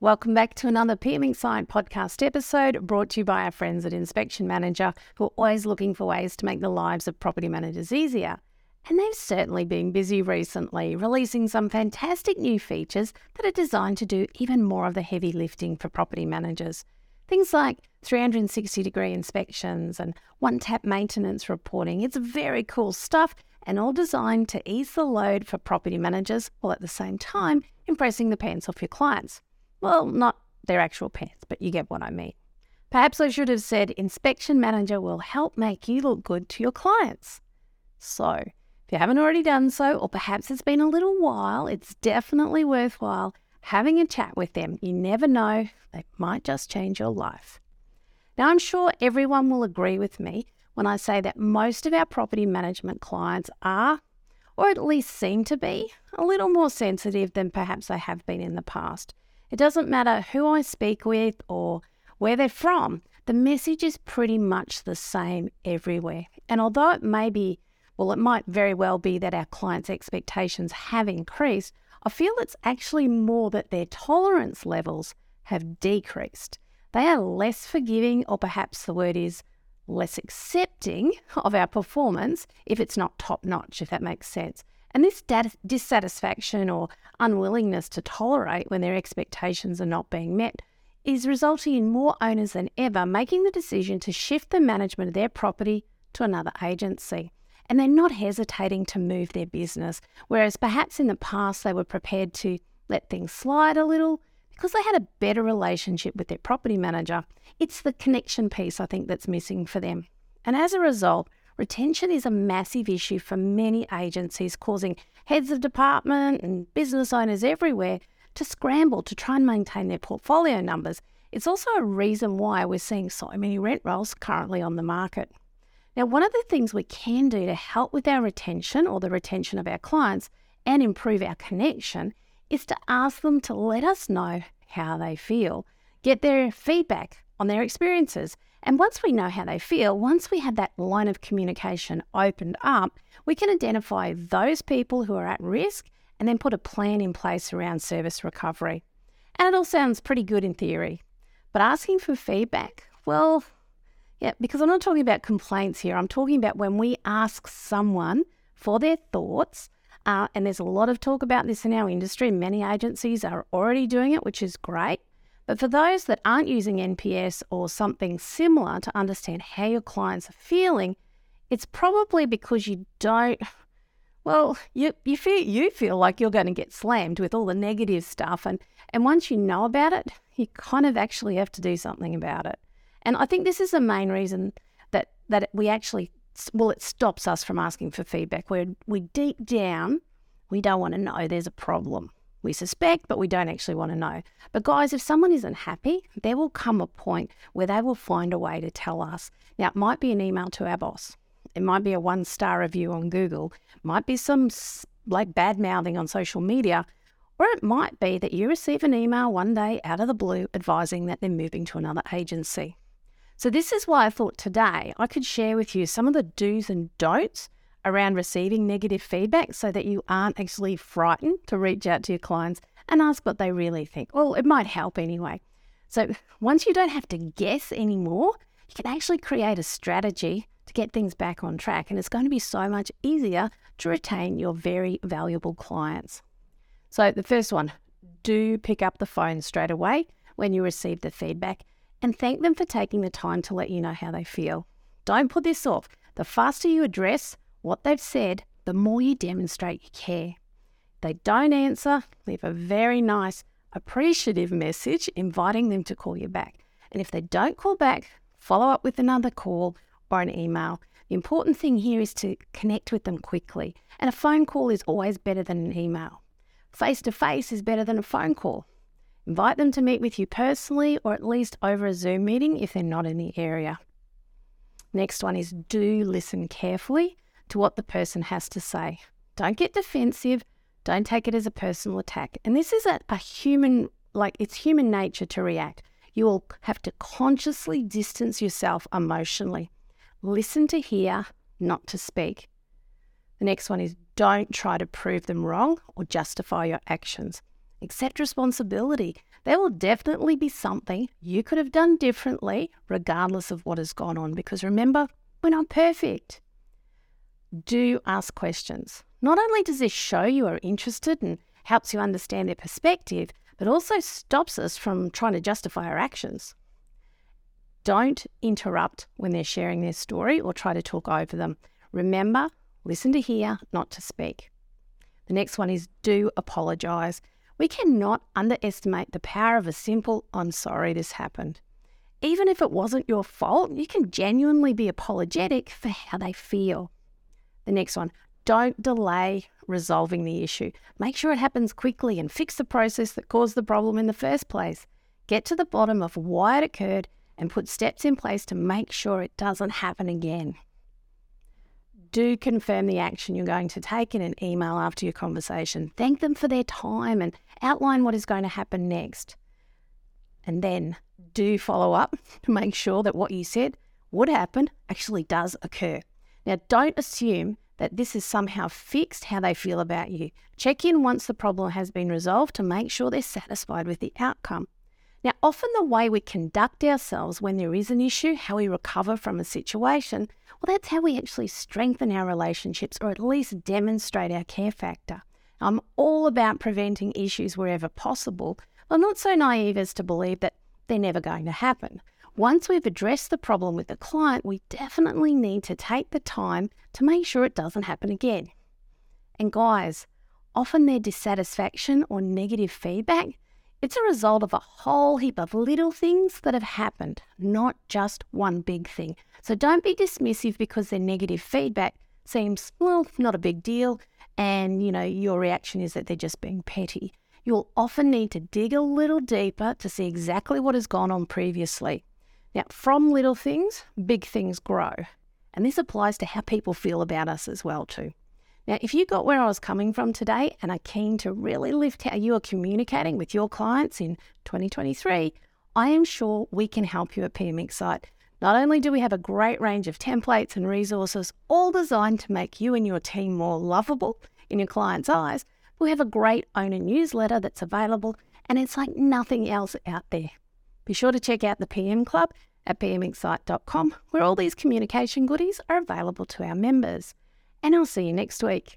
Welcome back to another PM Insite podcast episode brought to you by our friends at Inspection Manager, who are always looking for ways to make the lives of property managers easier. And they've certainly been busy recently, releasing some fantastic new features that are designed to do even more of the heavy lifting for property managers. Things like 360 degree inspections and one tap maintenance reporting. It's very cool stuff and all designed to ease the load for property managers while at the same time impressing the pants off your clients. Well, not their actual pants, but you get what I mean. Perhaps I should have said Inspection Manager will help make you look good to your clients. So, if you haven't already done so, or perhaps it's been a little while, it's definitely worthwhile having a chat with them. You never know, they might just change your life. Now, I'm sure everyone will agree with me when I say that most of our property management clients are, or at least seem to be, a little more sensitive than perhaps they have been in the past. It doesn't matter who I speak with or where they're from, the message is pretty much the same everywhere. And although it may be, well, it might very well be that our clients' expectations have increased, I feel it's actually more that their tolerance levels have decreased. They are less forgiving, or perhaps the word is less accepting of our performance if it's not top notch, if that makes sense. And this dissatisfaction or unwillingness to tolerate when their expectations are not being met is resulting in more owners than ever making the decision to shift the management of their property to another agency. And they're not hesitating to move their business, whereas perhaps in the past they were prepared to let things slide a little because they had a better relationship with their property manager. It's the connection piece I think that's missing for them. And as a result, Retention is a massive issue for many agencies, causing heads of department and business owners everywhere to scramble to try and maintain their portfolio numbers. It's also a reason why we're seeing so many rent rolls currently on the market. Now, one of the things we can do to help with our retention or the retention of our clients and improve our connection is to ask them to let us know how they feel, get their feedback on their experiences, and once we know how they feel, once we have that line of communication opened up, we can identify those people who are at risk and then put a plan in place around service recovery. And it all sounds pretty good in theory. But asking for feedback, well, yeah, because I'm not talking about complaints here. I'm talking about when we ask someone for their thoughts. Uh, and there's a lot of talk about this in our industry. Many agencies are already doing it, which is great. But for those that aren't using NPS or something similar to understand how your clients are feeling, it's probably because you don't well, you you feel you feel like you're going to get slammed with all the negative stuff and and once you know about it, you kind of actually have to do something about it. And I think this is the main reason that that we actually well it stops us from asking for feedback. Where we deep down we don't want to know there's a problem. We suspect, but we don't actually want to know. But guys, if someone isn't happy, there will come a point where they will find a way to tell us. Now, it might be an email to our boss. It might be a one star review on Google. It might be some like bad mouthing on social media. Or it might be that you receive an email one day out of the blue advising that they're moving to another agency. So, this is why I thought today I could share with you some of the do's and don'ts around receiving negative feedback so that you aren't actually frightened to reach out to your clients and ask what they really think. Well, it might help anyway. So once you don't have to guess anymore, you can actually create a strategy to get things back on track. And it's going to be so much easier to retain your very valuable clients. So the first one do pick up the phone straight away when you receive the feedback and thank them for taking the time to let you know how they feel. Don't put this off. The faster you address what they've said, the more you demonstrate you care. They don't answer, leave a very nice, appreciative message inviting them to call you back. And if they don't call back, follow up with another call or an email. The important thing here is to connect with them quickly, and a phone call is always better than an email. Face to face is better than a phone call. Invite them to meet with you personally or at least over a Zoom meeting if they're not in the area. Next one is do listen carefully to what the person has to say. Don't get defensive. Don't take it as a personal attack. And this is a, a human, like it's human nature to react. You will have to consciously distance yourself emotionally. Listen to hear, not to speak. The next one is don't try to prove them wrong or justify your actions. Accept responsibility. there will definitely be something you could have done differently, regardless of what has gone on. Because remember, we're not perfect. Do ask questions. Not only does this show you are interested and helps you understand their perspective, but also stops us from trying to justify our actions. Don't interrupt when they're sharing their story or try to talk over them. Remember, listen to hear, not to speak. The next one is do apologize. We cannot underestimate the power of a simple, I'm sorry this happened. Even if it wasn't your fault, you can genuinely be apologetic for how they feel. The next one, don't delay resolving the issue. Make sure it happens quickly and fix the process that caused the problem in the first place. Get to the bottom of why it occurred and put steps in place to make sure it doesn't happen again. Do confirm the action you're going to take in an email after your conversation. Thank them for their time and outline what is going to happen next. And then do follow up to make sure that what you said would happen actually does occur. Now, don't assume that this is somehow fixed how they feel about you. Check in once the problem has been resolved to make sure they're satisfied with the outcome. Now, often the way we conduct ourselves when there is an issue, how we recover from a situation, well, that's how we actually strengthen our relationships or at least demonstrate our care factor. I'm all about preventing issues wherever possible, but I'm not so naive as to believe that they're never going to happen. Once we've addressed the problem with the client, we definitely need to take the time to make sure it doesn't happen again. And guys, often their dissatisfaction or negative feedback it's a result of a whole heap of little things that have happened, not just one big thing. So don't be dismissive because their negative feedback seems, well, not a big deal, and you know, your reaction is that they're just being petty. You'll often need to dig a little deeper to see exactly what has gone on previously. Now, from little things, big things grow. And this applies to how people feel about us as well, too. Now, if you got where I was coming from today and are keen to really lift how you are communicating with your clients in 2023, I am sure we can help you at PM Insite. Not only do we have a great range of templates and resources, all designed to make you and your team more lovable in your clients' eyes, we have a great owner newsletter that's available and it's like nothing else out there. Be sure to check out the PM Club at pminsite.com, where all these communication goodies are available to our members and I'll see you next week.